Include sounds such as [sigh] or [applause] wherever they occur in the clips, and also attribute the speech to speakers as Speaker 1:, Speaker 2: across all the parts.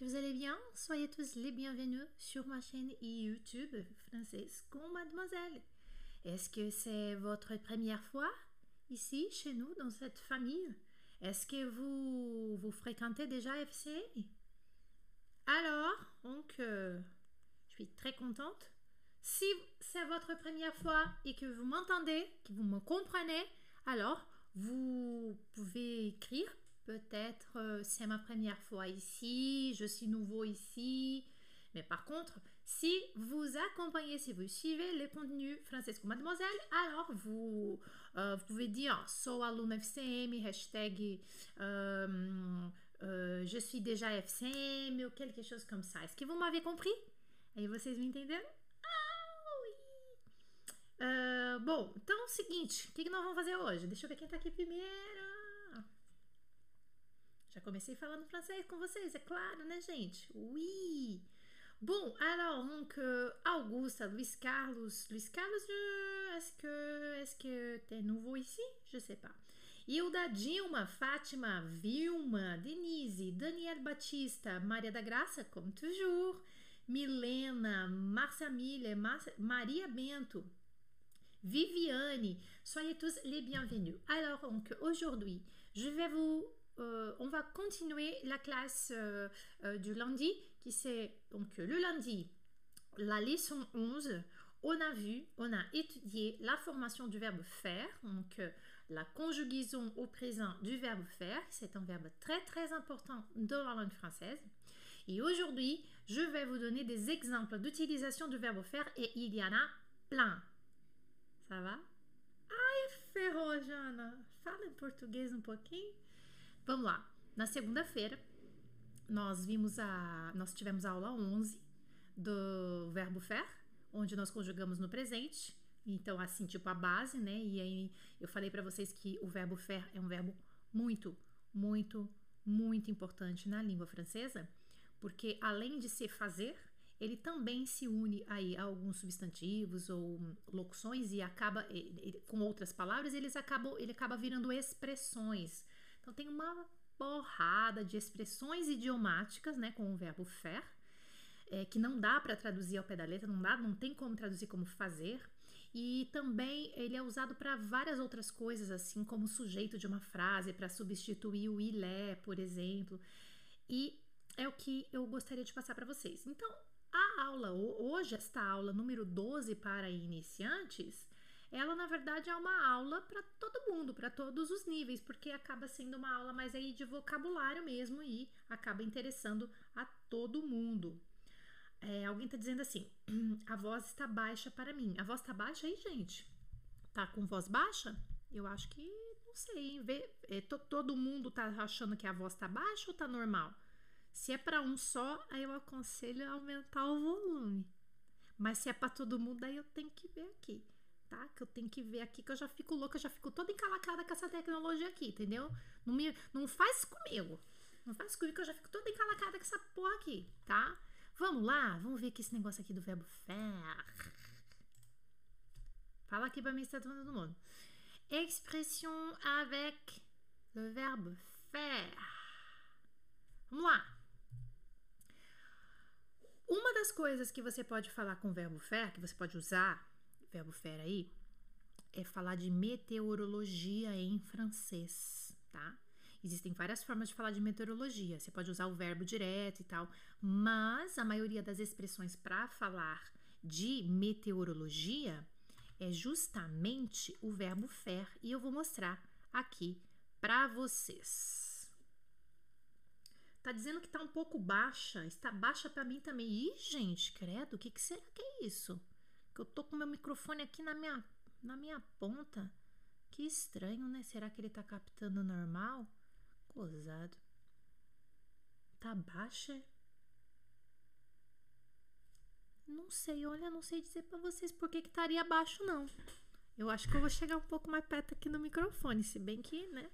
Speaker 1: vous allez bien. Soyez tous les bienvenus sur ma chaîne YouTube Française com Mademoiselle. Est-ce que c'est votre première fois ici, chez nous, dans cette famille? Est-ce que vous, vous fréquentez déjà FC Alors, donc, euh, je suis très contente. Si c'est votre première fois et que vous m'entendez, que vous me comprenez, alors vous pouvez écrire peut-être euh, c'est ma première fois ici, je suis nouveau ici. Mais par contre, si vous accompagnez, si vous suivez les contenus Francesco Mademoiselle, alors vous, euh, pouvez dire sou aluno FCM, hashtag euh, euh, je suis déjà FCM ou quelque chose comme ça. Est-ce que vous m'avez compris? Aí vocês me entenderam? Ah, oui! Bom, então o seguinte, o que, que nós vamos fazer hoje? Deixa eu ver quem tá aqui primeiro. Já comecei falando francês com vocês, é claro, né, gente? Oui! Bon, alors, donc, euh, Augusta, Luis Carlos. Luis Carlos, est-ce que est-ce que t'es nouveau ici? Je sais pas. Hilda, Dilma, Fátima, Vilma, Denise, Daniel Batista, Maria da Graça, comme toujours, Milena, Márcia Miller, Maria Bento, Viviane, soyez tous les bienvenus. Alors, donc, aujourd'hui, je vais vous euh, on va continuer la classe euh, euh, du lundi, qui c'est donc le lundi, la leçon 11. On a vu, on a étudié la formation du verbe faire, donc la conjugaison au présent du verbe faire. C'est un verbe très très important dans la langue française. Et aujourd'hui, je vais vous donner des exemples d'utilisation du verbe faire et il y en a plein. Ça va? Ai. Fala em português um pouquinho. Vamos lá. Na segunda-feira, nós vimos a. Nós tivemos a aula 11 do verbo faire, onde nós conjugamos no presente. Então, assim, tipo a base, né? E aí eu falei para vocês que o verbo faire é um verbo muito, muito, muito importante na língua francesa, porque além de ser fazer, ele também se une aí a alguns substantivos ou locuções e acaba com outras palavras, eles acabam, ele acaba virando expressões. Então tem uma porrada de expressões idiomáticas, né, com o verbo faire, é, que não dá para traduzir ao pé da letra, não dá, não tem como traduzir como fazer. E também ele é usado para várias outras coisas, assim como sujeito de uma frase, para substituir o il é, por exemplo. E é o que eu gostaria de passar para vocês. Então, a aula, hoje, esta aula número 12 para iniciantes, ela na verdade é uma aula para todo mundo, para todos os níveis, porque acaba sendo uma aula mais aí de vocabulário mesmo e acaba interessando a todo mundo. É, alguém está dizendo assim: a voz está baixa para mim. A voz está baixa aí, gente? Tá com voz baixa? Eu acho que não sei. Vê, é, todo mundo tá achando que a voz tá baixa ou tá normal? Se é para um só, aí eu aconselho a aumentar o volume. Mas se é para todo mundo, aí eu tenho que ver aqui tá? Que eu tenho que ver aqui, que eu já fico louca, eu já fico toda encalacrada com essa tecnologia aqui, entendeu? Não, me, não faz comigo. Não faz comigo que eu já fico toda encalacrada com essa porra aqui, tá? Vamos lá, vamos ver aqui esse negócio aqui do verbo faire. Fala aqui pra mim se tá todo mundo. Expression avec le verbe faire. Vamos lá. Uma das coisas que você pode falar com o verbo faire, que você pode usar verbo faire aí, é falar de meteorologia em francês, tá? Existem várias formas de falar de meteorologia. Você pode usar o verbo direto e tal, mas a maioria das expressões para falar de meteorologia é justamente o verbo faire e eu vou mostrar aqui para vocês. Tá dizendo que tá um pouco baixa, está baixa para mim também. Ih, gente, credo, o que, que será que é isso? Que eu tô com meu microfone aqui na minha, na minha ponta. Que estranho, né? Será que ele tá captando normal? Cozado. Tá baixa? Não sei, olha, não sei dizer para vocês por que estaria baixo, não. Eu acho que eu vou chegar um pouco mais perto aqui no microfone, se bem que, né?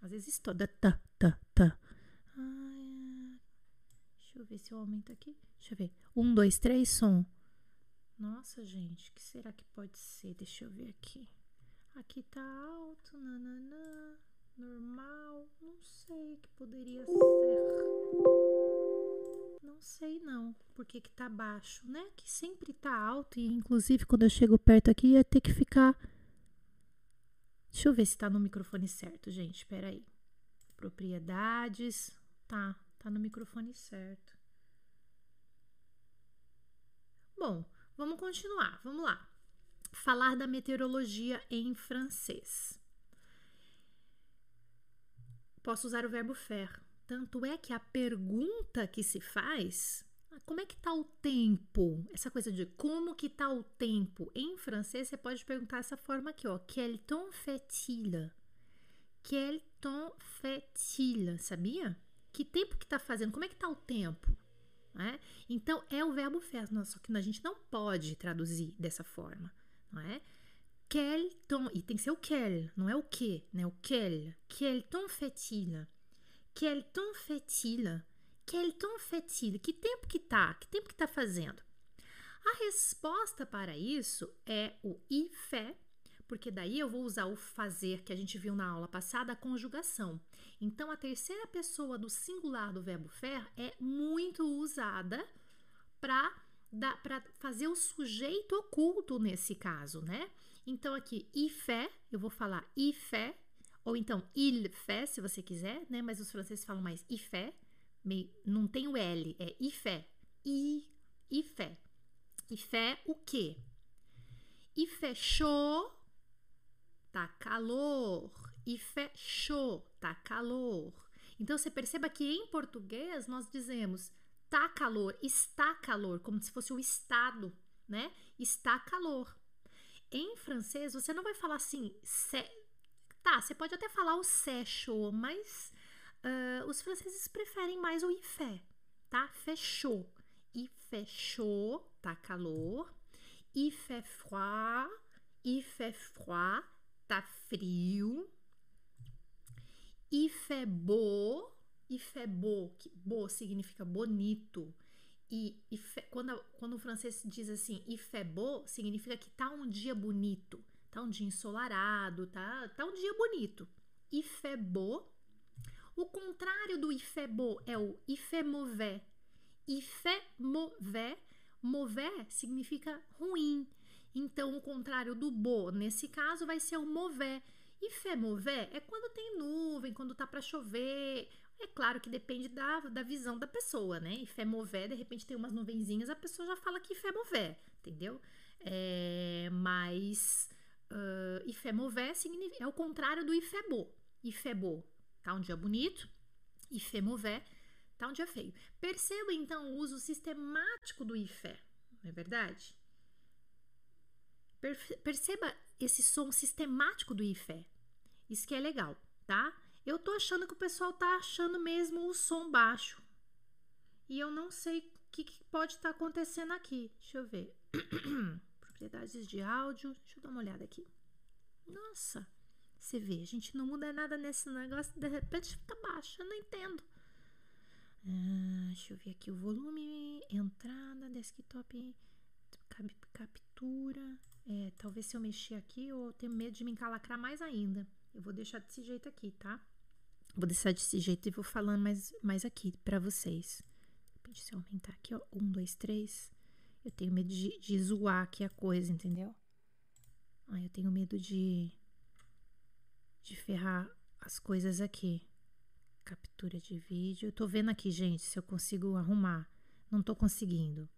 Speaker 1: Às vezes estou. Tá, tá, tá. Ai, deixa eu ver se eu aumento aqui. Deixa eu ver. Um, dois, três, som. Nossa, gente, que será que pode ser? Deixa eu ver aqui. Aqui tá alto, nananã, normal, não sei que poderia ser. Não sei não por que que tá baixo, né? Que sempre tá alto e inclusive quando eu chego perto aqui ia ter que ficar Deixa eu ver se tá no microfone certo, gente. Espera aí. Propriedades. Tá, tá no microfone certo. Bom, vamos continuar. Vamos lá. Falar da meteorologia em francês. Posso usar o verbo faire. Tanto é que a pergunta que se faz, ah, como é que tá o tempo? Essa coisa de como que tá o tempo em francês, você pode perguntar dessa forma aqui, ó. Quel temps fait-il? Quel temps fait-il? Sabia? Que tempo que tá fazendo? Como é que tá o tempo? É? Então é o verbo faire, só que a gente não pode traduzir dessa forma, não é? Quel temps, e tem que ser o quel, não é o que, né? O quel. Quel temps fait-il? Quel temps fait-il? Quel temps fait-il? Que tempo que tá? Que tempo que tá fazendo? A resposta para isso é o i fait, porque daí eu vou usar o fazer que a gente viu na aula passada, a conjugação. Então a terceira pessoa do singular do verbo faire é muito usada para para fazer o sujeito oculto nesse caso, né? Então aqui i fait, eu vou falar i fait ou então il fait, se você quiser, né? Mas os franceses falam mais. Meio, não tem o L, é fait. I. Il fait o quê? Fait chaud, tá calor. Fait chaud, tá calor. Então você perceba que em português nós dizemos tá calor, está calor, como se fosse o estado, né? Está calor. Em francês, você não vai falar assim, Tá, você pode até falar o sèche, mas uh, os franceses preferem mais o ifé, tá? Fechou. Il fechou, tá calor. Il fait froid. Il fait froid, tá frio. Fait beau, que beau significa bonito. E, quando, quando o francês diz assim, beau, significa que tá um dia bonito. Tá um dia ensolarado, tá, tá um dia bonito. Ifebo. O contrário do ifebo é o ifemové. Ifemové. Mové significa ruim. Então, o contrário do bo, nesse caso, vai ser o mové. Ifemové é quando tem nuvem, quando tá para chover. É claro que depende da, da visão da pessoa, né? Ifemové, de repente tem umas nuvenzinhas, a pessoa já fala que ifemové, entendeu? É, mas uh, ifemové é o contrário do ifebo. Ifebo tá um dia bonito, ifemové tá um dia feio. Perceba então o uso sistemático do ifé, não é verdade? Perceba esse som sistemático do ifé. Isso que é legal, tá? Eu tô achando que o pessoal tá achando mesmo o som baixo. E eu não sei o que, que pode estar tá acontecendo aqui. Deixa eu ver. [clears throat] propriedades de áudio. Deixa eu dar uma olhada aqui. Nossa, você vê, a gente não muda nada nesse negócio, de repente fica baixo, eu não entendo. Ah, deixa eu ver aqui o volume, entrada, desktop, captura. É, talvez se eu mexer aqui, eu tenho medo de me encalacrar mais ainda. Eu vou deixar desse jeito aqui, tá? Vou deixar desse jeito e vou falando mais, mais aqui para vocês. De repente, se eu aumentar aqui, ó, um, dois, três. Eu tenho medo de, de zoar aqui a coisa, entendeu? Ai, eu tenho medo de. de ferrar as coisas aqui. Captura de vídeo. tô vendo aqui, gente, se eu consigo arrumar. Não tô conseguindo.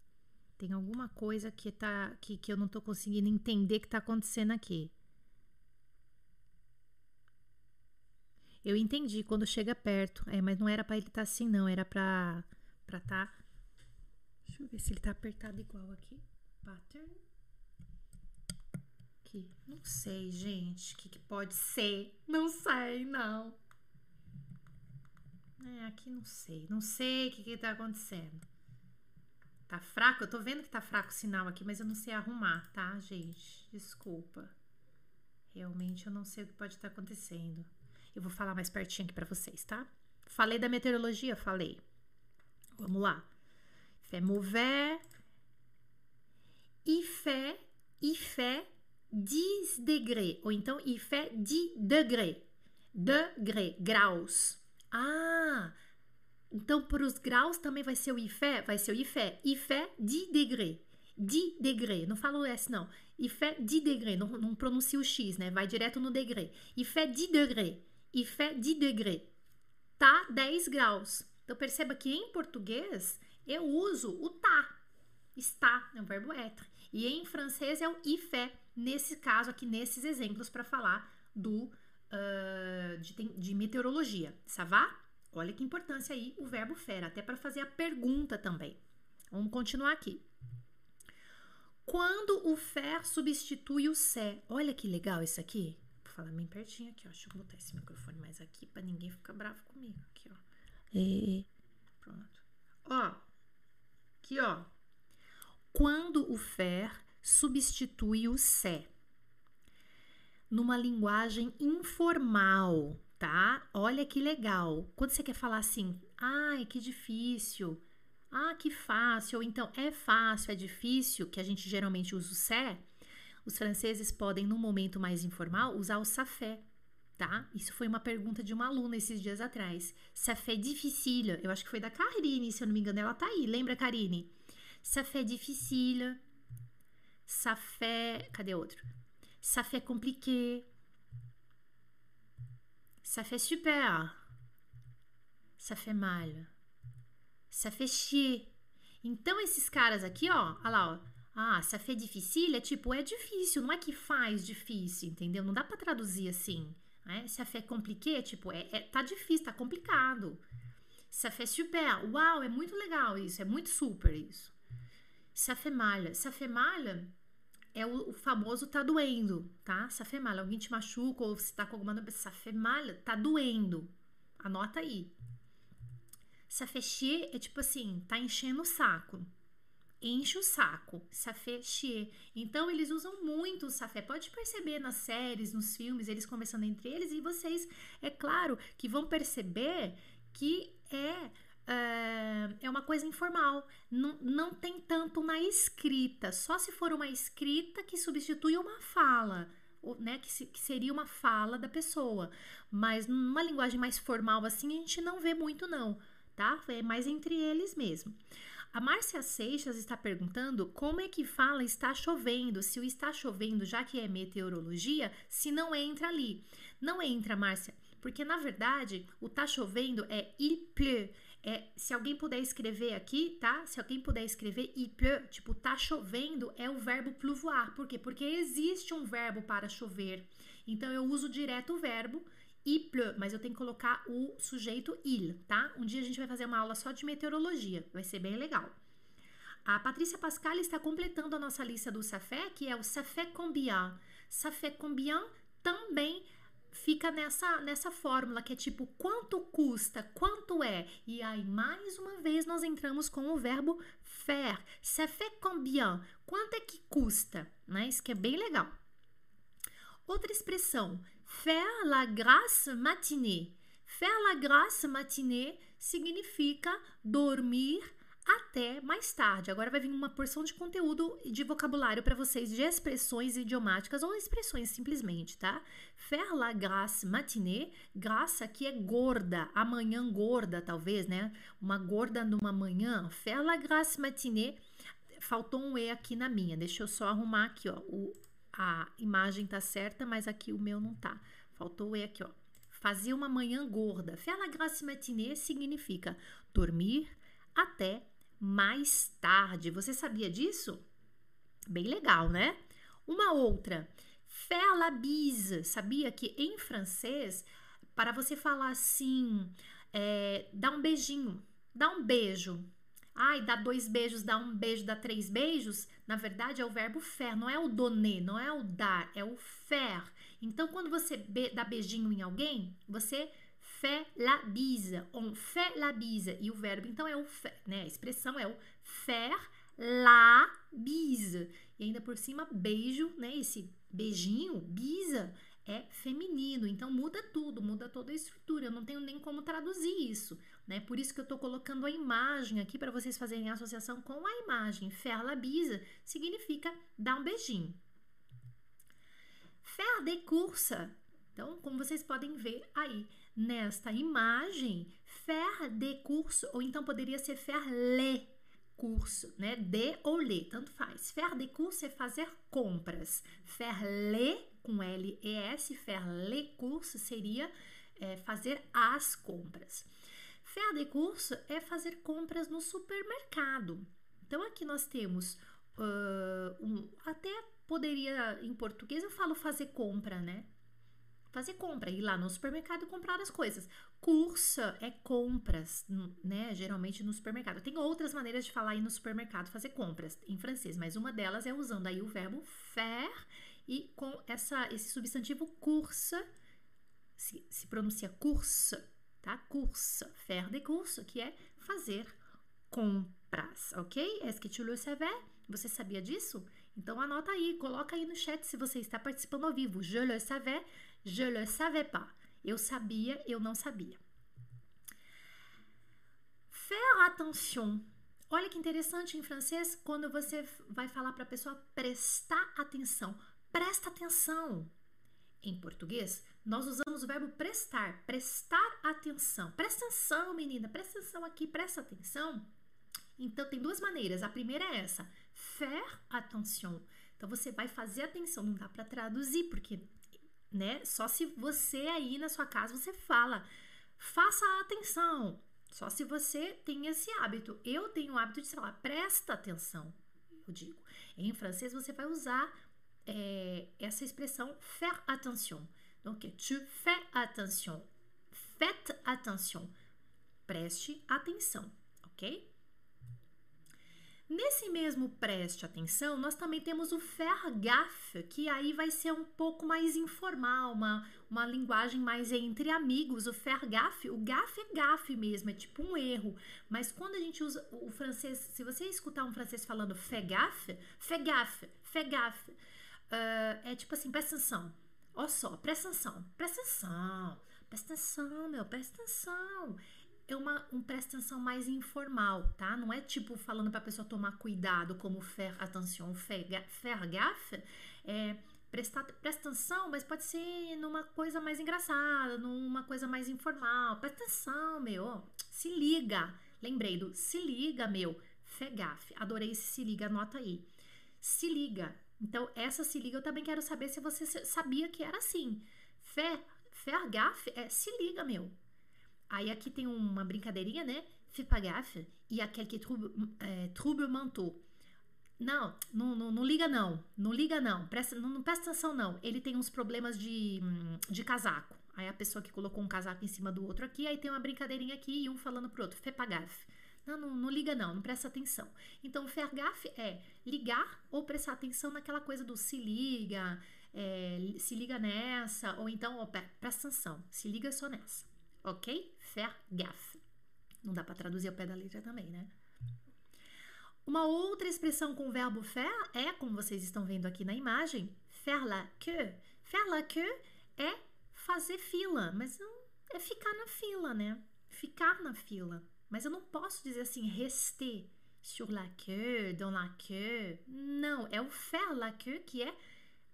Speaker 1: Tem alguma coisa que tá que, que eu não tô conseguindo entender que tá acontecendo aqui. Eu entendi quando chega perto. É, mas não era para ele estar tá assim, não. Era para para tá Deixa eu ver se ele tá apertado igual aqui. Pattern. Aqui. Não sei, gente. O que, que pode ser? Não sei, não. É, aqui não sei. Não sei o que, que tá acontecendo. Tá fraco? Eu tô vendo que tá fraco o sinal aqui, mas eu não sei arrumar, tá, gente? Desculpa. Realmente eu não sei o que pode estar tá acontecendo. Eu vou falar mais pertinho aqui para vocês, tá? Falei da meteorologia? Falei. Vamos lá. Fait, il fait 10 degrés. Ou então, fait 10 degrés. Degré, graus. Ah, Então, para os graus também vai ser o IFE, vai ser o IFE. IFE 10 degré. 10 degré. Não falo S, não. IFE 10 degré. Não, não pronuncia o X, né? Vai direto no degré. IFE 10 degré. IFE 10 degré. Tá 10 graus. Então, perceba que em português eu uso o tá. Está, é um verbo être. E em francês é o IFE, nesse caso aqui, nesses exemplos, para falar do uh, de, de meteorologia. Ça va? Olha que importância aí o verbo faire, até para fazer a pergunta também. Vamos continuar aqui. Quando o faire substitui o se. Olha que legal isso aqui. Vou falar bem pertinho aqui, ó. Deixa eu botar esse microfone mais aqui para ninguém ficar bravo comigo. Aqui, ó. E... Pronto. Ó. Aqui, ó. Quando o faire substitui o se. Numa linguagem informal, tá? Olha que legal. Quando você quer falar assim, ai, que difícil, ah, que fácil, ou então é fácil, é difícil, que a gente geralmente usa o sé, os franceses podem, num momento mais informal, usar o safé, tá? Isso foi uma pergunta de uma aluna esses dias atrás. Fait difficile. Eu acho que foi da Karine, se eu não me engano, ela tá aí. Lembra, Karine? Fait difficile. Fait. Cadê outro? Fait compliqué. Ça fait super. Ça fait mal. Ça fait chier. Então, esses caras aqui, ó, olha lá, ó. Ah, ça fait difficile é tipo, é difícil, não é que faz difícil, entendeu? Não dá para traduzir assim. Né? Ça fait compliqué é tipo, é, é, tá difícil, tá complicado. Ça fait super. Uau, é muito legal isso, é muito super isso. Ça fait mal. Ça fait mal é o, o, famoso tá doendo, tá? Safemal, alguém te machuca ou se tá com alguma doença, safemal, tá doendo. Anota aí. Safechier é tipo assim, tá enchendo o saco. Enche o saco, safechier. Então eles usam muito o safé. Pode perceber nas séries, nos filmes, eles conversando entre eles e vocês, é claro, que vão perceber que é é, é uma coisa informal, não, não tem tanto na escrita, só se for uma escrita que substitui uma fala, né, que, se, que, seria uma fala da pessoa, mas numa linguagem mais formal assim a gente não vê muito não, tá? É mais entre eles mesmo. A Márcia Seixas está perguntando como é que fala está chovendo, se o está chovendo, já que é meteorologia, se não entra ali. Não entra, Márcia, porque na verdade o tá chovendo é il pleut. É, se alguém puder escrever aqui, tá? Se alguém puder escrever tipo, tá chovendo, é o verbo pleuvoir. Por quê? Porque existe um verbo para chover. Então eu uso direto o verbo il pleut, mas eu tenho que colocar o sujeito il, tá? Um dia a gente vai fazer uma aula só de meteorologia, vai ser bem legal. A Patrícia Pascal está completando a nossa lista do safé, que é o safé combien. Safé combien também fica nessa, nessa fórmula que é tipo quanto custa, quanto é. E aí, mais uma vez, nós entramos com o verbo faire. Ça fait combien? Quanto é que custa? Né? Isso que é bem legal. Outra expressão, faire la grasse matinée. Faire la grasse matinée significa dormir até mais tarde. Agora vai vir uma porção de conteúdo de vocabulário para vocês de expressões idiomáticas ou expressões simplesmente, tá? Faire la grâce matinée, graça que é gorda, amanhã gorda talvez, né? Uma gorda numa manhã. Faire la grâce matinée, faltou um E aqui na minha. Deixa eu só arrumar aqui, ó. O, a imagem tá certa, mas aqui o meu não tá. Faltou o E aqui, ó. Fazer uma manhã gorda. Faire la grâce matinée significa dormir até mais tarde. Você sabia disso? Bem legal, né? Uma outra, faire la bise. Sabia que em francês, para você falar assim, é, dá um beijinho, dá um beijo. Ai, dá dois beijos, dá um beijo, dá três beijos. Na verdade, é o verbo faire, não é o donner, não é o dar, é o faire. Então, quando você be dá beijinho em alguém, você fait la bise. On fait la bise. E o verbo, então, é o né? A expressão é o faire la bise. E ainda por cima, beijo, né? Esse beijinho, bisa, é feminino. Então, muda tudo, muda toda a estrutura. Eu não tenho nem como traduzir isso, né? Por isso que eu tô colocando a imagem aqui para vocês fazerem a associação com a imagem. Faire la bise significa dar um beijinho. Faire des courses Então, como vocês podem ver aí nesta imagem, faire de curso, ou então poderia ser faire le curso, né? De ou le, tanto faz. Faire de curso é fazer compras. Faire le, com L-E-S, faire le curso seria é, fazer as compras. Faire de curso é fazer compras no supermercado. Então, aqui nós temos uh, um, até poderia, em português eu falo fazer compra, né? Fazer compra, ir lá no supermercado e comprar as coisas. Cursa é compras, né? Geralmente no supermercado. Tem outras maneiras de falar aí no supermercado, fazer compras em francês, mas uma delas é usando aí o verbo faire e com essa, esse substantivo cursa, se, se pronuncia cursa, tá? Cursa, faire de curso, que é fazer compras, ok? Est-ce que tu le savais? Você sabia disso? Então anota aí, coloca aí no chat se você está participando ao vivo. Je le savais, je le savais pas. Eu sabia, eu não sabia. Faire attention. Olha que interessante em francês quando você vai falar para a pessoa prestar atenção. Presta atenção. Em português, nós usamos o verbo prestar, prestar atenção. Presta atenção, menina, presta atenção aqui, presta atenção. Então, tem duas maneiras. A primeira é essa, faire attention. Então, você vai fazer atenção, não dá para traduzir, porque, né, só se você aí na sua casa você fala, faça atenção. Só se você tem esse hábito. Eu tenho o hábito de falar, presta atenção, eu digo. Em francês, você vai usar é, essa expressão faire attention. Donc, tu fais attention. Faites attention. Preste atenção, ok? Nesse mesmo preste atenção, nós também temos o faire gaffe, que aí vai ser um pouco mais informal, uma, uma linguagem mais entre amigos. O faire gaffe, o gaffe é gaffe mesmo, é tipo um erro. Mas quando a gente usa o francês, se você escutar um francês falando gaffe, fait gaffe, uh, é tipo assim, presta atenção. Ó só, presta atenção, presta atenção, presta atenção, meu, presta atenção. É uma, um presta atenção mais informal, tá? Não é tipo falando pra pessoa tomar cuidado, como faire attention, faire, faire gaffe. É, prestar, presta atenção, mas pode ser numa coisa mais engraçada, numa coisa mais informal. Presta atenção, meu, se liga. Lembrei do se liga, meu, fegaf. Adorei esse se liga, anota aí. Se liga, então, essa se liga, eu também quero saber se você sabia que era assim. Fé, faire gaffe é se liga, meu. Aí aqui tem uma brincadeirinha, né? Fais pas gaffe. E aquele que trouble, é, trouble manteau. Não, não, não, não, liga não. Não liga não. Presta, não. Não presta atenção não. Ele tem uns problemas de, de casaco. Aí a pessoa que colocou um casaco em cima do outro aqui, aí tem uma brincadeirinha aqui e um falando pro outro. Fais pas gaffe. Não, não, não, liga não, não presta atenção. Então, fergaf é ligar ou prestar atenção naquela coisa do se liga, é, se liga nessa, ou então, ó, presta atenção, se liga só nessa, ok? Fergaf. Não dá para traduzir ao pé da letra também, né? Uma outra expressão com o verbo faire é, como vocês estão vendo aqui na imagem, faire la queue. Faire la queue é fazer fila, mas não é ficar na fila, né? Ficar na fila. Mas eu não posso dizer assim, rester sur la queue, dans la queue. Não, é o faire la queue que é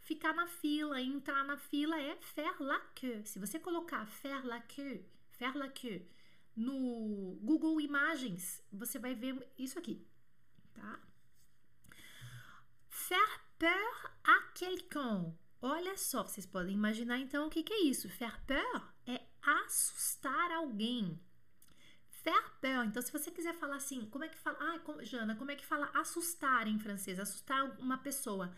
Speaker 1: ficar na fila, entrar na fila é faire la queue. Se você colocar faire la queue, faire queue no Google Imagens, você vai ver isso aqui, tá? Faire peur à quelqu'un. Olha só, vocês podem imaginar então o que, que é isso. Faire peur é assustar alguém faire peur. Então, se você quiser falar assim, como é que fala? Ah, Jana, como é que fala assustar em francês? Assustar uma pessoa.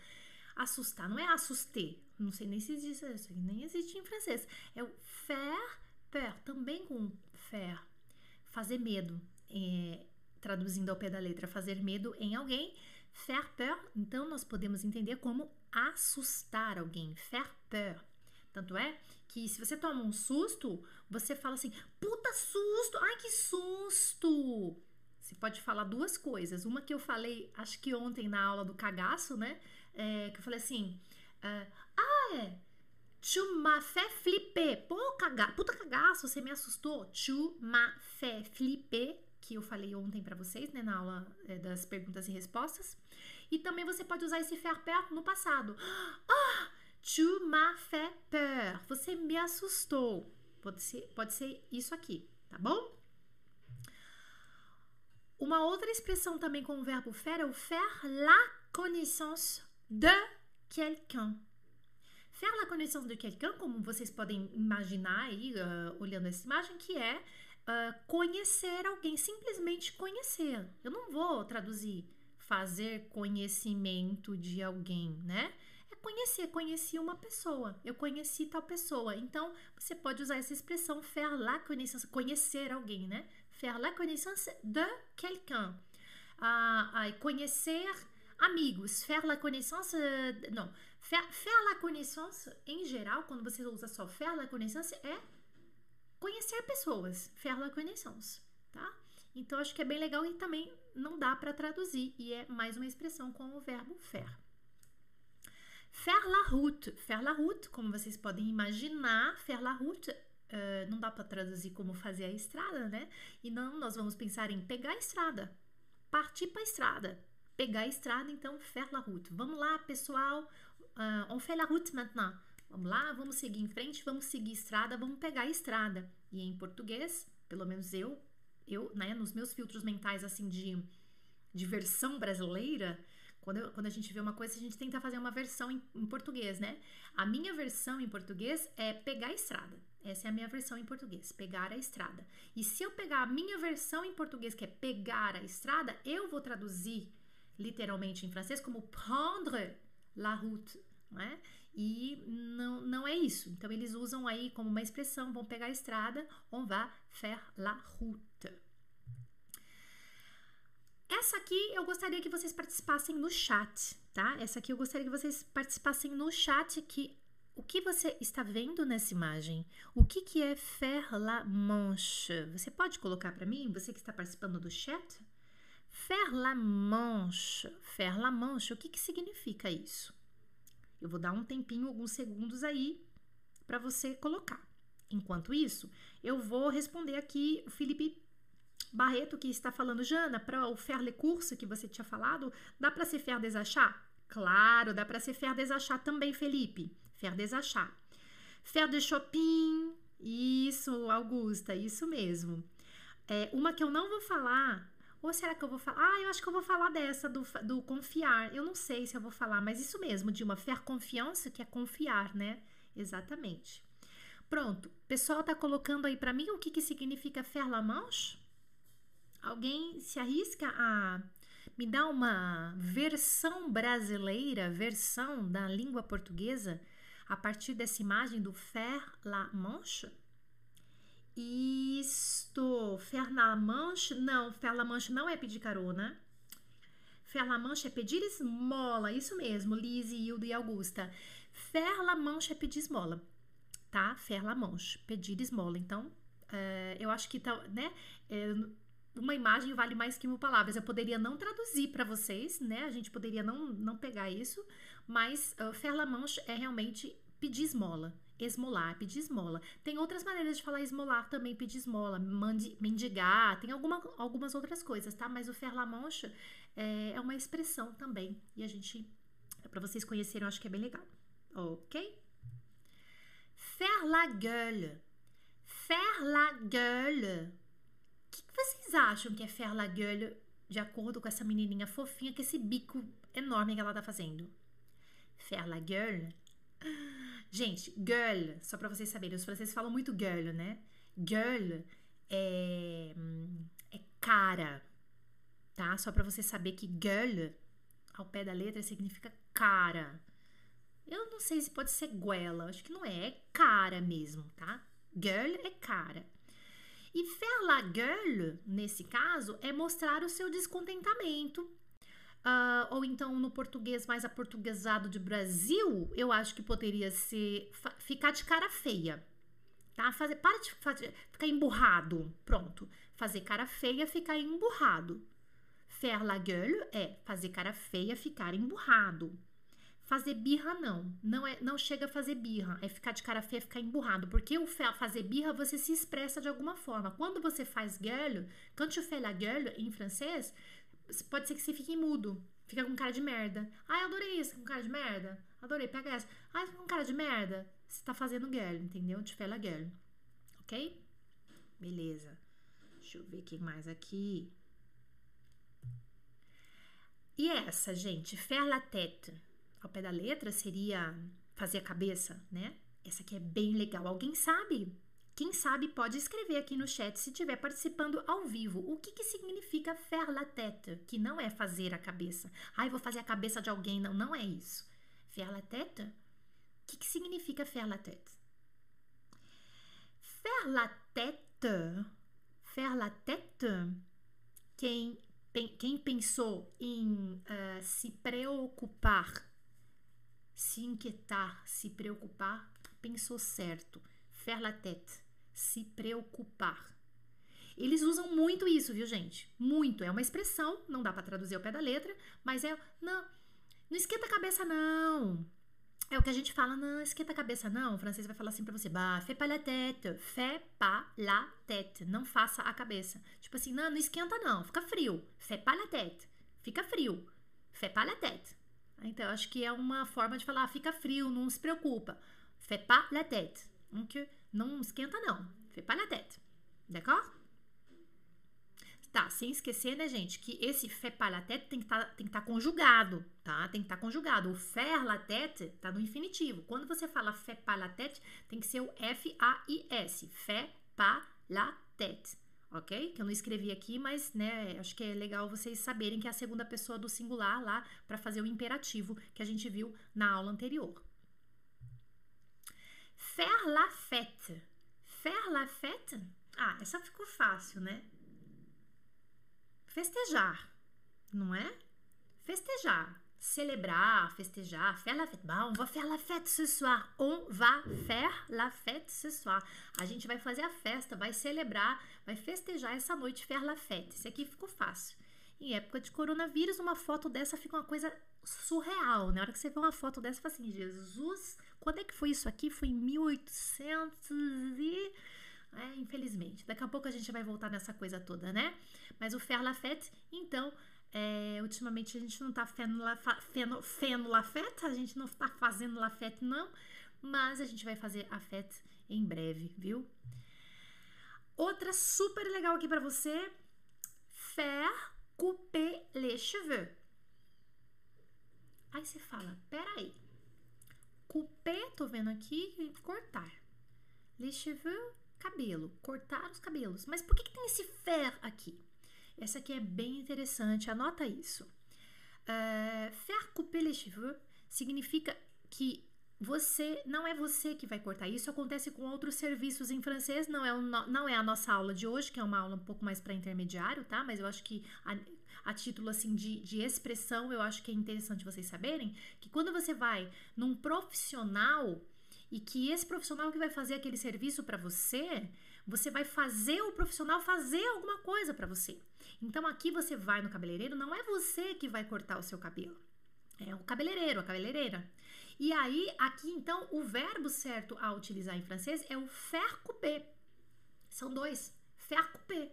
Speaker 1: Assustar, não é assuster. Não sei nem se existe isso, nem existe em francês. É o faire peur, também com faire. Fazer medo. É, traduzindo ao pé da letra, fazer medo em alguém. Faire peur, então nós podemos entender como assustar alguém. Faire peur. Tanto é que se você toma um susto, você fala assim: puta susto, ai que susto! Você pode falar duas coisas. Uma que eu falei, acho que ontem na aula do cagaço, né? É, que eu falei assim: uh, ah, é. Tu m'as fait flipper. Pô, caga, puta cagaço, você me assustou. Tu m'as fait flipper, que eu falei ontem para vocês, né, na aula é, das perguntas e respostas. E também você pode usar esse faire peur no passado. [gasps] Ah! Tu m'as fait peur. Você me assustou. Pode ser, pode ser isso aqui, tá bom? Uma outra expressão também com o verbo faire é o faire la connaissance de quelqu'un. Faire la connaissance de quelqu'un, como vocês podem imaginar aí, uh, olhando essa imagem, que é uh, conhecer alguém, simplesmente conhecer. Eu não vou traduzir fazer conhecimento de alguém, né? É conhecer, conheci uma pessoa, eu conheci tal pessoa. Então, você pode usar essa expressão faire la connaissance, conhecer alguém, né? faire la connaissance de quelqu'un. Ah, ah, conhecer amigos, faire la connaissance, não, faire, la connaissance em geral, quando você usa só faire la connaissance, é conhecer pessoas, faire la connaissance, tá? Então acho que é bem legal e também não dá para traduzir e é mais uma expressão com o verbo faire. Faire la route, faire la route, como vocês podem imaginar, faire la route Uh, não dá para traduzir como fazer a estrada, né? E não, nós vamos pensar em pegar a estrada, partir para a estrada, pegar a estrada, então faire la route. Vamos lá, pessoal, uh, on fait la route maintenant. Vamos lá, vamos seguir em frente, vamos seguir estrada, vamos pegar a estrada. E em português, pelo menos eu, eu, né, nos meus filtros mentais assim de, de versão brasileira, quando, eu, quando a gente vê uma coisa, a gente tenta fazer uma versão em, em português, né? A minha versão em português é pegar a estrada. Essa é a minha versão em português, pegar a estrada. E se eu pegar a minha versão em português, que é pegar a estrada, eu vou traduzir literalmente em francês como prendre la route, né? E não, não é isso. Então eles usam aí como uma expressão, vão pegar a estrada, on va faire la route. Essa aqui eu gostaria que vocês participassem no chat, tá? Essa aqui eu gostaria que vocês participassem no chat que o que você está vendo nessa imagem? O que, que é faire la manche? Você pode colocar para mim, você que está participando do chat? Faire la manche. Faire la manche, o que, que significa isso? Eu vou dar um tempinho, alguns segundos aí, para você colocar. Enquanto isso, eu vou responder aqui o Felipe Barreto, que está falando, Jana, para o faire le course que você tinha falado, dá para ser faire desachar? Claro, dá para ser faire desachar também, Felipe. Faire desachar. Faire de shopping. Isso, Augusta, isso mesmo. É, uma que eu não vou falar. Ou será que eu vou falar? Ah, eu acho que eu vou falar dessa, do, do confiar. Eu não sei se eu vou falar, mas isso mesmo, de uma faire confiança, que é confiar, né? Exatamente. Pronto. Pessoal tá colocando aí para mim o que, que significa faire la manche? Alguém se arrisca a me dar uma versão brasileira, versão da língua portuguesa a partir dessa imagem do faire la manche? Isto, faire la manche, não, faire la manche não é pedir carona. Faire la manche é pedir esmola, isso mesmo, Lise, Hilda e Augusta. Faire la manche é pedir esmola, tá? Faire la manche, pedir esmola. Então, é, eu acho que, tá, né, é, uma imagem vale mais que mil palavras. Eu poderia não traduzir para vocês, né? A gente poderia não, não pegar isso, mas uh, faire la manche é realmente pedir esmola. Esmolar, pedir esmola. Tem outras maneiras de falar esmolar também, pedir esmola, mendigar, tem alguma, algumas outras coisas, tá? Mas o faire la manche é, é uma expressão também. E a gente, para vocês conhecerem, eu acho que é bem legal. Ok? Faire la gueule. Faire la gueule. O que, que vocês acham que é faire la gueule de acordo com essa menininha fofinha, com esse bico enorme que ela tá fazendo? Faire la gueule. Gente, girl, só para vocês saberem, os franceses falam muito girl, né? Girl é, é cara, tá? Só para você saber que girl, ao pé da letra, significa cara. Eu não sei se pode ser goela, acho que não é, é cara mesmo, tá? Girl é cara. E faire la gueule, nesse caso, é mostrar o seu descontentamento, Uh, ou então no português mais aportuguesado de Brasil, eu acho que poderia ser ficar de cara feia. Tá? Fazer, para de fazer, ficar emburrado. Pronto. Fazer cara feia, ficar emburrado. Faire la gueule é fazer cara feia, ficar emburrado. Fazer birra não, não é, não chega a fazer birra, é ficar de cara feia, ficar emburrado, porque o fazer birra você se expressa de alguma forma. Quando você faz gueule, quand tu fais la gueule em francês, pode ser que você fique mudo. Fica com cara de merda. Ai, adorei isso, com cara de merda. Adorei, pega essa. Ai, com cara de merda. você tá fazendo girl, entendeu? De fela girl. Ok? Beleza. Deixa eu ver quem mais aqui. E essa, gente, faire la tête. Ao pé da letra seria fazer a cabeça, né? Essa aqui é bem legal. Alguém sabe? Quem sabe pode escrever aqui no chat se estiver participando ao vivo. O que, que significa faire la tête? Que não é fazer a cabeça. Ai, vou fazer a cabeça de alguém. Não, não é isso. Faire la tête? O que, que significa faire la tête? Faire la tête, faire la tête, quem, quem pensou em uh, se preocupar, se inquietar, se preocupar, pensou certo. Faire la tête se preocupar. Eles usam muito isso, viu, gente? Muito. É uma expressão, não dá para traduzir ao pé da letra, mas é. Não, não esquenta a cabeça, não. É o que a gente fala, não esquenta a cabeça, não. O francês vai falar assim pra você: bah, fais pas la tête. Fais pas la tête. Não faça a cabeça. Tipo assim, não, não esquenta, não. Fica frio. Fais pas la tête. Fica frio. Fais pas la tête. Então, eu acho que é uma forma de falar: fica frio, não se preocupa. Fais pas la tête. Okay? Não esquenta, não. Fais pas la tête. D'accord? Tá, sem esquecer, né, gente, que esse fait pas la tête tem que tá, estar tá conjugado, tá? Tem que estar tá conjugado. O faire la tête tá no infinitivo. Quando você fala fait pas la tête, tem que ser o F-A-I-S. Fait pas la tête. Ok? Que eu não escrevi aqui, mas, né, acho que é legal vocês saberem que é a segunda pessoa do singular lá para fazer o imperativo que a gente viu na aula anterior. Faire la fête. Faire la fête? Ah, essa ficou fácil, né? Festejar, não é? Festejar. Celebrar, festejar, faire la fête. Bah, on va faire la fête ce soir. On va faire la fête ce soir. A gente vai fazer a festa, vai celebrar, vai festejar essa noite, faire la fête. Esse aqui ficou fácil. Em época de coronavírus, uma foto dessa fica uma coisa surreal. Na né? hora que você vê uma foto dessa, fala assim: Jesus, quando é que foi isso aqui? Foi em 1800 e. É, infelizmente. Daqui a pouco a gente vai voltar nessa coisa toda, né? Mas o Fer Lafette, então, é, ultimamente a gente não tá feno Lafette, a gente não tá fazendo Lafette, não. Mas a gente vai fazer a fête em breve, viu? Outra super legal aqui para você. Faire couper les cheveux. Aí você fala, peraí. Couper, tô vendo aqui, cortar. Les cheveux, cabelo. Cortar os cabelos. Mas por que, que tem esse faire aqui? Essa aqui é bem interessante, anota isso. Uh, faire couper les cheveux significa que você não é você que vai cortar. Isso acontece com outros serviços em francês. Não é, não é a nossa aula de hoje, que é uma aula um pouco mais para intermediário, tá? Mas eu acho que a, a título assim de, de expressão, eu acho que é interessante vocês saberem que quando você vai num profissional e que esse profissional que vai fazer aquele serviço para você, você vai fazer o profissional fazer alguma coisa para você. Então aqui você vai no cabeleireiro, não é você que vai cortar o seu cabelo. É o cabeleireiro, a cabeleireira. E aí, aqui então, o verbo certo a utilizar em francês é o faire couper. São dois. Faire couper.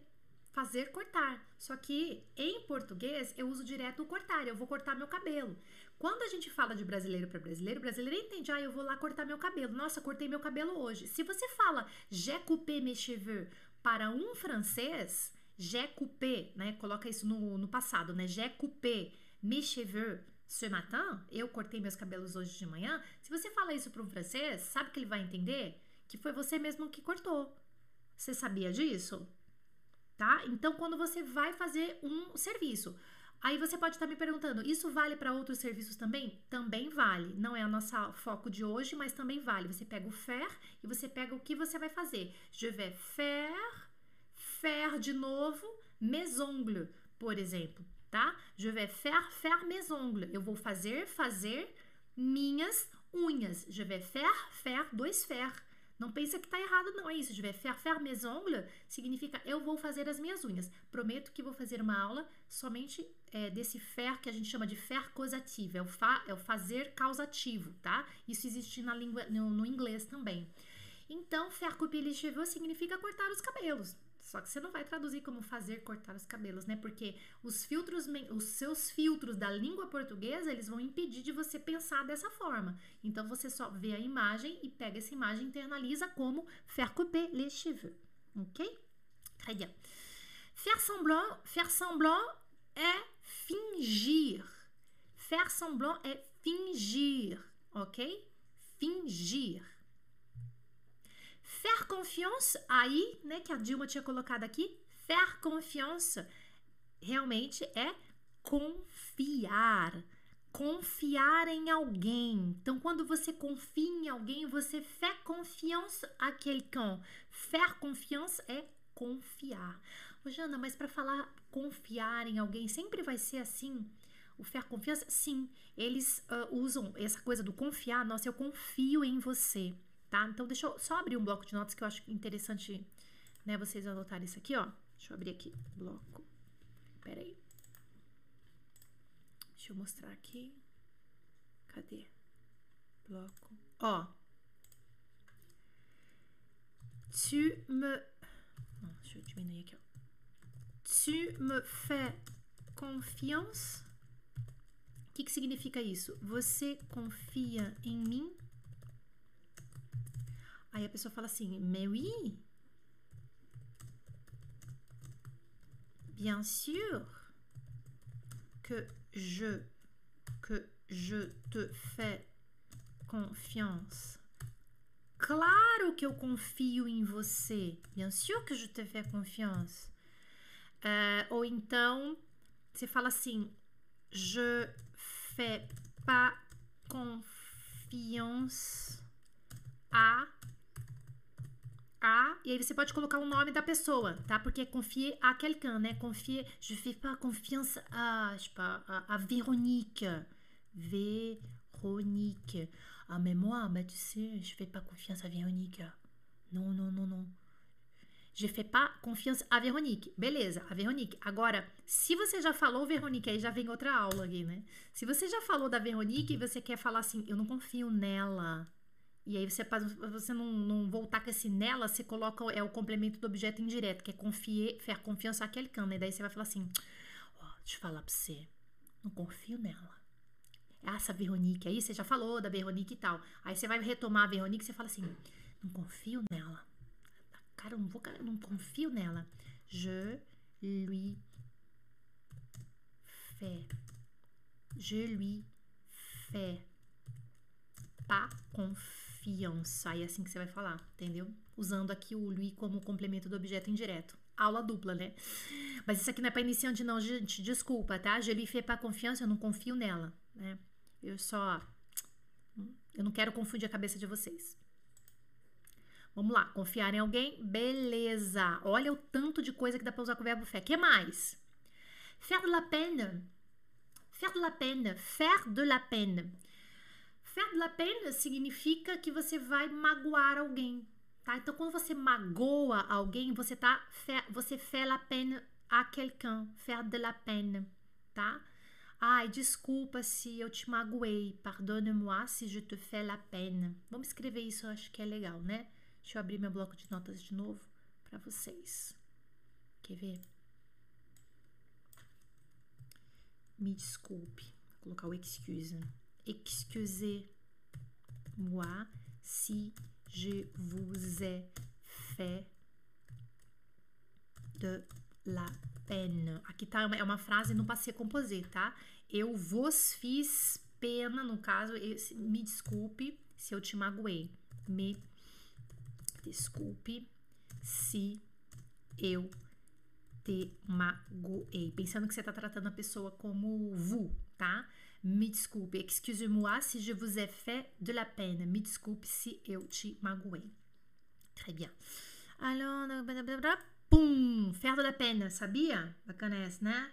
Speaker 1: Fazer cortar. Só que em português eu uso direto o cortar. Eu vou cortar meu cabelo. Quando a gente fala de brasileiro para brasileiro, o brasileiro entende, ah, eu vou lá cortar meu cabelo. Nossa, cortei meu cabelo hoje. Se você fala j'ai coupé mes cheveux para um francês, j'ai coupé, né? Coloca isso no, no passado, né? J'ai coupé mes cheveux ce matin, eu cortei meus cabelos hoje de manhã. Se você fala isso para um francês, sabe que ele vai entender? Que foi você mesmo que cortou. Você sabia disso? Tá? Então, quando você vai fazer um serviço, Aí você pode estar me perguntando, isso vale para outros serviços também? Também vale. Não é o nosso foco de hoje, mas também vale. Você pega o faire e você pega o que você vai fazer. Je vais faire, faire de novo, mes ongles, por exemplo, tá? Je vais faire, faire mes ongles. Eu vou fazer, fazer minhas unhas. Je vais faire, faire, dois faire. Não pensa que tá errado, não é isso. Je vais faire, faire mes ongles significa eu vou fazer as minhas unhas. Prometo que vou fazer uma aula somente é, desse faire que a gente chama de faire causativo, é o, fa, é o fazer causativo, tá? Isso existe na língua, no, no inglês também. Então, faire couper les cheveux significa cortar os cabelos. Só que você não vai traduzir como fazer cortar os cabelos, né? Porque os filtros, os seus filtros da língua portuguesa, eles vão impedir de você pensar dessa forma. Então você só vê a imagem e pega essa imagem e internaliza como faire couper les cheveux. OK? Très bien. Faire semblant, faire semblant é fingir. Faire semblant é fingir, OK? Fingir. Faire confiance, aí, né, que a Dilma tinha colocado aqui, faire confiance realmente é confiar. Confiar em alguém. Então, quando você confia em alguém, você fait confiance à quelqu'un. Faire confiance é confiar. Ô, Jana, mas para falar confiar em alguém, sempre vai ser assim? O faire confiance? Sim, eles uh, usam essa coisa do confiar. Nossa, eu confio em você tá? Então, deixa eu só abrir um bloco de notas que eu acho interessante, né, vocês anotarem isso aqui, ó. Deixa eu abrir aqui, bloco. Pera aí. Deixa eu mostrar aqui. Cadê? Bloco. Ó. Tu me... Não, deixa eu diminuir aqui, ó. Tu me fais confiance? O que, que significa isso? Você confia em mim? Aí a pessoa fala assim, mais oui, bien sûr que je que je te fais confiance. Claro que eu confio em você. Bien sûr que je te fais confiance. Uh, ou então, você fala assim, je fais pas confiance a, e aí você pode colocar o nome da pessoa, tá? Porque confie a quelqu'un, né? Confie, je fais pas confiance a, tipo, a, a Véronique. Véronique. Ah, mais moi, bah, tu sais, je fais pas confiance à Véronique. Non, non, non, non. Je fais pas confiance à Veronique. Beleza, a Veronique. Agora, se você já falou Veronique, aí já vem outra aula aqui, né? Se você já falou da Veronique e você quer falar assim, eu não confio nela, e aí você, você não, não voltar com esse nela, você coloca é o complemento do objeto indireto, que é confier, faire confiança àquele cano. E daí você vai falar assim: Ó, oh, deixa eu falar pra você, não confio nela. Essa Veronique aí, você já falou da Veronique e tal. Aí você vai retomar a Veronique e você fala assim: não confio nela. Cara, eu não vou, não confio nela. Je lui fais. Je lui fais pas confiance confiança. Aí é assim que você vai falar, entendeu? Usando aqui o lui como complemento do objeto indireto. Aula dupla, né? Mas isso aqui não é para iniciante, não, gente. Desculpa, tá? Je lui fais pas confiança, eu não confio nela, né? Eu só. Eu não quero confundir a cabeça de vocês. Vamos lá, confiar em alguém, beleza. Olha o tanto de coisa que dá para usar com o verbo faire. que mais? Faire de la peine. Faire de la peine. Faire de la peine. Faire la peine significa que você vai magoar alguém, tá? Então, quando você magoa alguém, você tá você fait la peine à quelqu'un, faire de la peine, tá? Ai, desculpa se eu te magoei. Pardonne-moi si je te fais la peine. Vamos escrever isso, eu acho que é legal, né? Deixa eu abrir meu bloco de notas de novo para vocês. Quer ver? Me desculpe. Vou colocar o excuse. Excusez-moi si je vous ai fait de la peine. Aqui tá, é uma frase no passé composé, tá? Eu vos fiz pena, no caso, me desculpe se eu te magoei. Me desculpe se eu te magoei. Pensando que você tá tratando a pessoa como vous, tá? Me desculpe, excuse-moi si je vous ai fait de la peine. Desculpe si eu te magoei. Très bien. Alors, pum, faire de la peine, sabia? Bacana essa, né?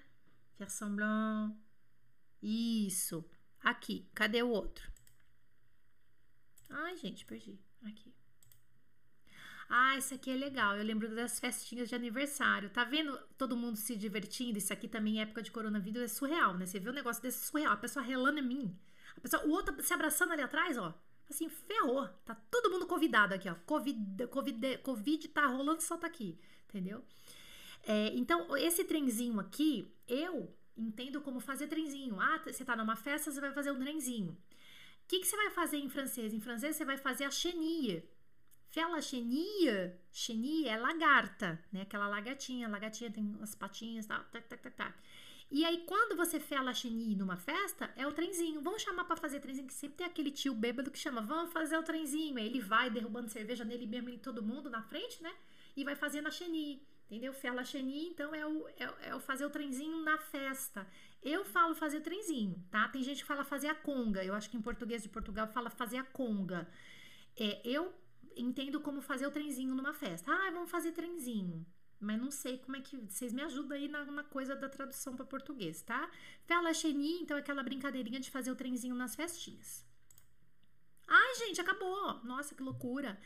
Speaker 1: Faire semblant. Isso. Aqui, cadê o outro? Ai, gente, perdi. Aqui. Ah, isso aqui é legal. Eu lembro das festinhas de aniversário. Tá vendo todo mundo se divertindo? Isso aqui também, época de coronavírus, é surreal, né? Você vê um negócio desse surreal. A pessoa relando em mim. A pessoa, o outro se abraçando ali atrás, ó. assim, ferrou. Tá todo mundo convidado aqui, ó. Covid, Covid, Covid tá rolando, só tá aqui, entendeu? É, então, esse trenzinho aqui, eu entendo como fazer trenzinho. Ah, você tá numa festa, você vai fazer um trenzinho. O que, que você vai fazer em francês? Em francês, você vai fazer a chenille. Fela chenille, chenille é lagarta, né? Aquela lagartinha, lagartinha tem as patinhas, tal, tac, tac, tac. E aí, quando você fela chenille numa festa, é o trenzinho. Vamos chamar para fazer trenzinho, que sempre tem aquele tio bêbado que chama, vamos fazer o trenzinho. Aí ele vai derrubando cerveja nele mesmo e todo mundo na frente, né? E vai fazendo a chenille. Entendeu? Fela chenille, então, é o, é, é, o fazer o trenzinho na festa. Eu falo fazer o trenzinho, tá? Tem gente que fala fazer a conga. Eu acho que em português de Portugal fala fazer a conga. É, eu entendo como fazer o trenzinho numa festa. Ah, vamos fazer trenzinho. Mas não sei como é que. Vocês me ajudam aí na, na coisa da tradução para português, tá? Fela chenille, então, é aquela brincadeirinha de fazer o trenzinho nas festinhas. Ai, gente, acabou! Nossa, que loucura!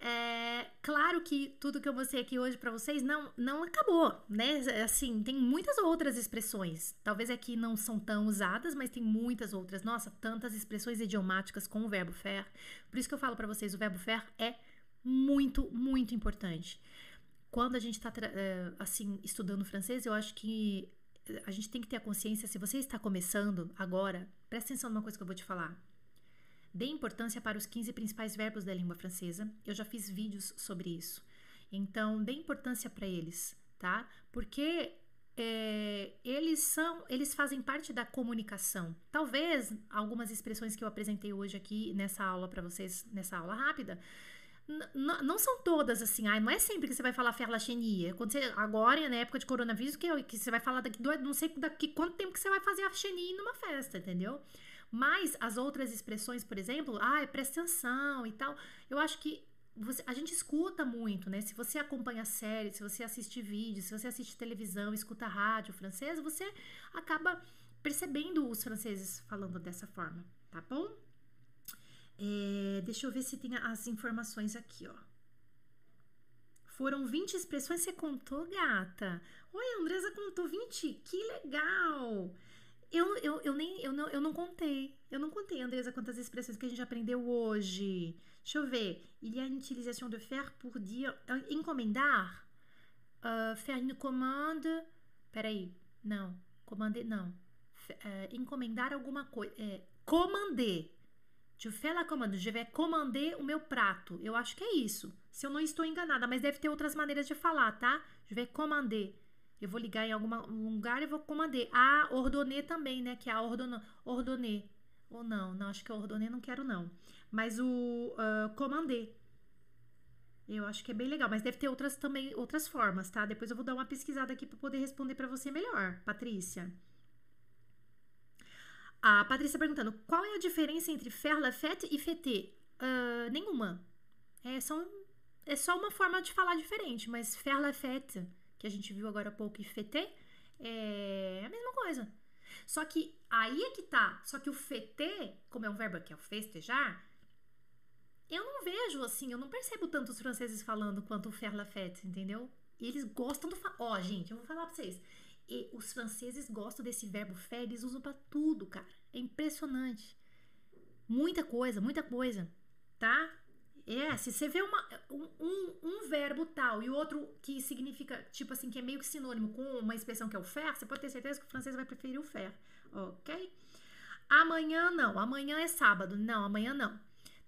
Speaker 1: É, claro que tudo que eu mostrei aqui hoje para vocês não, não acabou, né? Assim, tem muitas outras expressões. Talvez aqui não são tão usadas, mas tem muitas outras. Nossa, tantas expressões idiomáticas com o verbo faire. Por isso que eu falo para vocês, o verbo faire é muito, muito importante. Quando a gente está é, assim estudando francês, eu acho que a gente tem que ter a consciência. Se você está começando agora, presta atenção numa coisa que eu vou te falar. Dê importância para os 15 principais verbos da língua francesa. Eu já fiz vídeos sobre isso. Então, dê importância para eles, tá? Porque é, eles são, eles fazem parte da comunicação. Talvez algumas expressões que eu apresentei hoje aqui nessa aula para vocês, nessa aula rápida, não são todas assim, ai, não é sempre que você vai falar ferlachenia. Quando você, agora, na época de coronavírus, que, que você vai falar daqui, não sei daqui quanto tempo que você vai fazer a chenie numa festa, entendeu? Mas as outras expressões, por exemplo, ah, presta atenção e tal, eu acho que você, a gente escuta muito, né? Se você acompanha séries, se você assiste vídeos, se você assiste televisão, escuta rádio francesa, você acaba percebendo os franceses falando dessa forma, tá bom? É, deixa eu ver se tem as informações aqui, ó. Foram 20 expressões, você contou, gata? Oi, Andresa contou 20? Que legal! Eu, eu, eu nem eu não, eu não contei. Eu não contei, Andresa, quantas expressões que a gente aprendeu hoje. Deixa eu ver. Il y a une utilisation de faire pour dire uh, encomendar. Uh, faire une commande. Peraí. Não. Commander, não. Uh, encomendar alguma coisa. É, commander. Je fais la commande. Je vais commander o meu prato. Eu acho que é isso. Se eu não estou enganada, mas deve ter outras maneiras de falar, tá? Je vais commander. Eu vou ligar em algum lugar e vou comandar. A ordonê também, né? Que é a ordon, ordonê. Ou não, não, acho que a ordonê não quero não. Mas o uh. Eu acho que é bem legal, mas deve ter outras também, outras formas, tá? Depois eu vou dar uma pesquisada aqui para poder responder para você melhor, Patrícia. A Patrícia perguntando: qual é a diferença entre faire la fête e fêter? Uh, nenhuma. É um, é só uma forma de falar diferente, mas faire la fête que a gente viu agora há pouco, e fêter, é a mesma coisa. Só que aí é que tá. Só que o fêter, como é um verbo que é o festejar, eu não vejo assim, eu não percebo tanto os franceses falando quanto o faire la fête, entendeu? E eles gostam do. Ó, oh, gente, eu vou falar pra vocês. E os franceses gostam desse verbo faire, eles usam para tudo, cara. É impressionante. Muita coisa, muita coisa, tá? É, se você vê uma, um, um, verbo tal e outro que significa, tipo assim, que é meio que sinônimo com uma expressão que é o faire, você pode ter certeza que o francês vai preferir o faire, ok? Amanhã não, amanhã é sábado, não, amanhã não.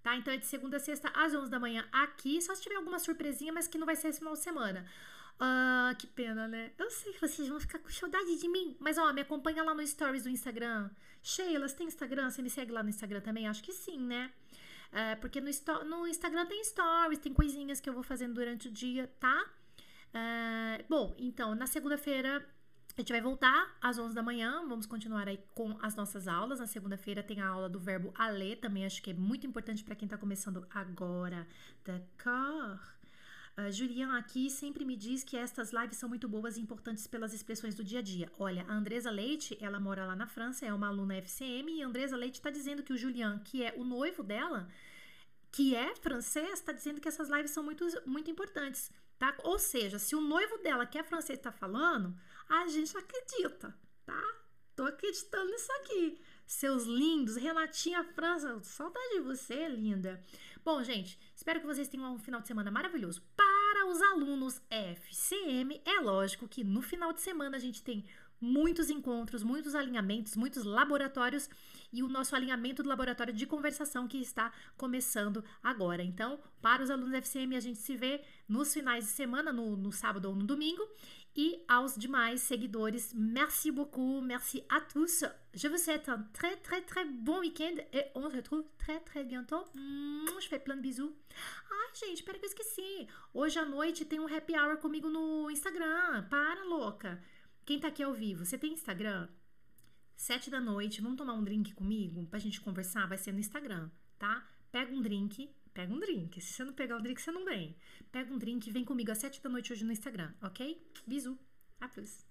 Speaker 1: Tá? Então é de segunda a sexta às 11 da manhã aqui, só se tiver alguma surpresinha, mas que não vai ser esse final de semana. Ah, que pena, né? Eu sei que vocês vão ficar com saudade de mim. Mas, ó, me acompanha lá no Stories do Instagram. Sheila, você tem Instagram? Você me segue lá no Instagram também? Acho que sim, né? É, porque no, no, Instagram tem stories, tem coisinhas que eu vou fazendo durante o dia, tá? É, bom, então, na segunda-feira a gente vai voltar às 11 da manhã. Vamos continuar aí com as nossas aulas. Na segunda-feira tem a aula do verbo aller, também acho que é muito importante para quem está começando agora. D'accord? Uh, Julian aqui sempre me diz que estas lives são muito boas e importantes pelas expressões do dia a dia. Olha, a Andresa Leite, ela mora lá na França, é uma aluna FCM, e a Andresa Leite está dizendo que o Julian, que é o noivo dela, que é francês, está dizendo que essas lives são muito, muito importantes, tá? Ou seja, se o noivo dela, que é francês, está falando, a gente acredita, tá? Tô acreditando nisso aqui. seus lindos. Renatinha França, saudade de você, linda. Bom, gente, espero que vocês tenham um final de semana maravilhoso. Para os alunos FCM, é lógico que no final de semana a gente tem muitos encontros, muitos alinhamentos, muitos laboratórios e o nosso alinhamento do laboratório de conversação que está começando agora. Então, para os alunos FCM, a gente se vê nos finais de semana, no, no sábado ou no domingo. Et aos demais seguidores, merci beaucoup, merci à tous. Je vous souhaite un très très très bon week-end et on se retrouve très très bientôt. Je fais plein de bisous. Ai, gente, pera que eu esqueci. Hoje à noite tem um happy hour comigo no Instagram. Para, louca. Quem tá aqui ao vivo, você tem Instagram? Sete da noite, vamos tomar um drink comigo pra gente conversar? Vai ser no Instagram, tá? Pega um drink, pega um drink. Se você não pegar um drink, você não vem. Pega um drink e vem comigo às sete da noite hoje no Instagram, ok? Bisous. A plus.